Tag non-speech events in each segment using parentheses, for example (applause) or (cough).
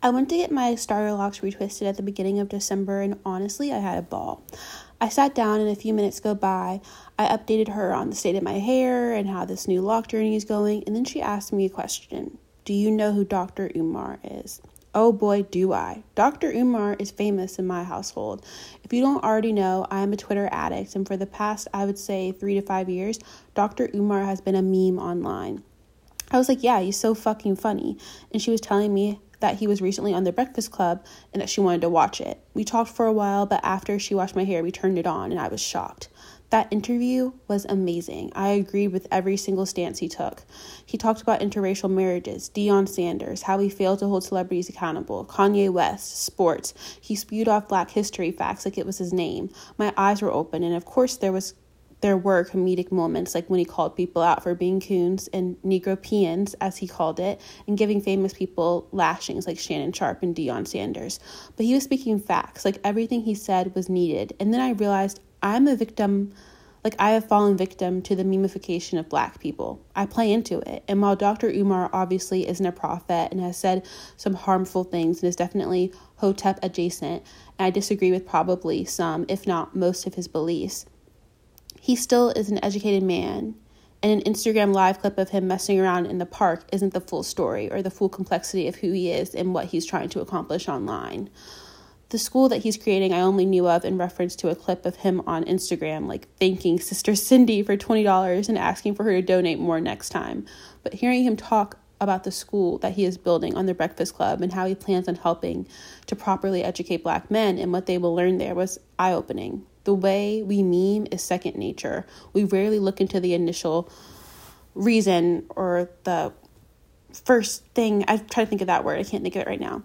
I went to get my starter locs retwisted at the beginning of December, and honestly, I had a ball. I sat down, and a few minutes go by. I updated her on the state of my hair and how this new loc journey is going, and then she asked me a question Do you know who Dr. Umar is? Oh boy, do I. Dr. Umar is famous in my household. If you don't already know, I am a Twitter addict, and for the past, I would say, three to five years, Dr. Umar has been a meme online. I was like, yeah, he's so fucking funny. And she was telling me that he was recently on the Breakfast Club and that she wanted to watch it. We talked for a while, but after she washed my hair, we turned it on and I was shocked. That interview was amazing. I agreed with every single stance he took. He talked about interracial marriages, Deion Sanders, how he failed to hold celebrities accountable, Kanye West, sports. He spewed off black history facts like it was his name. My eyes were open, and of course, there was there were comedic moments like when he called people out for being coons and Negropeans, as he called it, and giving famous people lashings like Shannon Sharpe and Deion Sanders. But he was speaking facts, like everything he said was needed. And then I realized I'm a victim, like I have fallen victim to the memification of black people. I play into it. And while Dr. Umar obviously isn't a prophet and has said some harmful things and is definitely Hotep adjacent, and I disagree with probably some, if not most, of his beliefs he still is an educated man, and an Instagram live clip of him messing around in the park isn't the full story or the full complexity of who he is and what he's trying to accomplish online. The school that he's creating, I only knew of in reference to a clip of him on Instagram, like thanking (laughs) Sister Cindy for $20 and asking for her to donate more next time. But hearing him talk about the school that he is building on the Breakfast Club and how he plans on helping to properly educate black men and what they will learn there was eye opening. The way we meme is second nature. We rarely look into the initial reason or the first thing. I try to think of that word. I can't think of it right now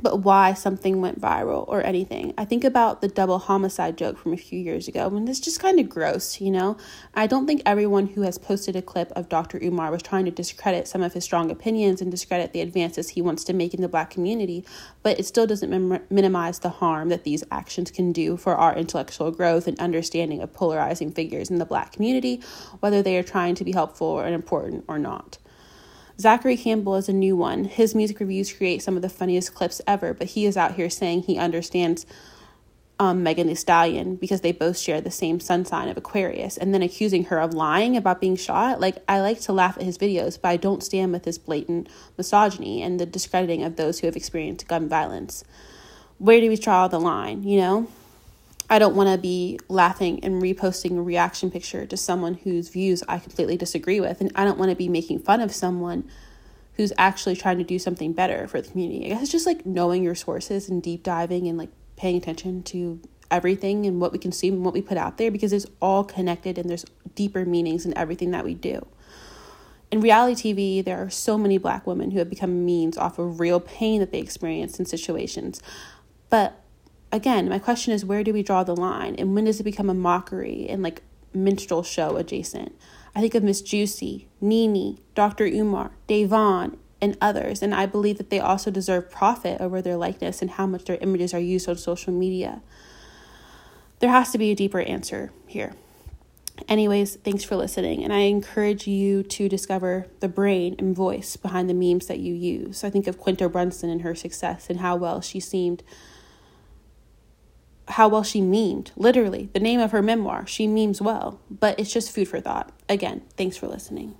but why something went viral or anything. I think about the double homicide joke from a few years ago, and it's just kind of gross, you know? I don't think everyone who has posted a clip of Dr. Umar was trying to discredit some of his strong opinions and discredit the advances he wants to make in the black community, but it still doesn't mem- minimize the harm that these actions can do for our intellectual growth and understanding of polarizing figures in the black community, whether they are trying to be helpful and important or not. Zachary Campbell is a new one. His music reviews create some of the funniest clips ever, but he is out here saying he understands um, Megan Thee Stallion because they both share the same sun sign of Aquarius, and then accusing her of lying about being shot. Like, I like to laugh at his videos, but I don't stand with his blatant misogyny and the discrediting of those who have experienced gun violence. Where do we draw the line, you know? I don't want to be laughing and reposting a reaction picture to someone whose views I completely disagree with. And I don't want to be making fun of someone who's actually trying to do something better for the community. I guess it's just like knowing your sources and deep diving and like paying attention to everything and what we consume and what we put out there because it's all connected and there's deeper meanings in everything that we do. In reality TV, there are so many black women who have become means off of real pain that they experience in situations. But again, my question is where do we draw the line and when does it become a mockery and like minstrel show adjacent? I think of Miss Juicy, Nene, Dr. Umar, Da'Vonne, and others, and I believe that they also deserve profit over their likeness and how much their images are used on social media. There has to be a deeper answer here. Anyways, thanks for listening, and I encourage you to discover the brain and voice behind the memes that you use. I think of Quinta Brunson and her success and how well she seemed how well she memed. Literally, the name of her memoir, She Memes Well. But it's just food for thought. Again, thanks for listening.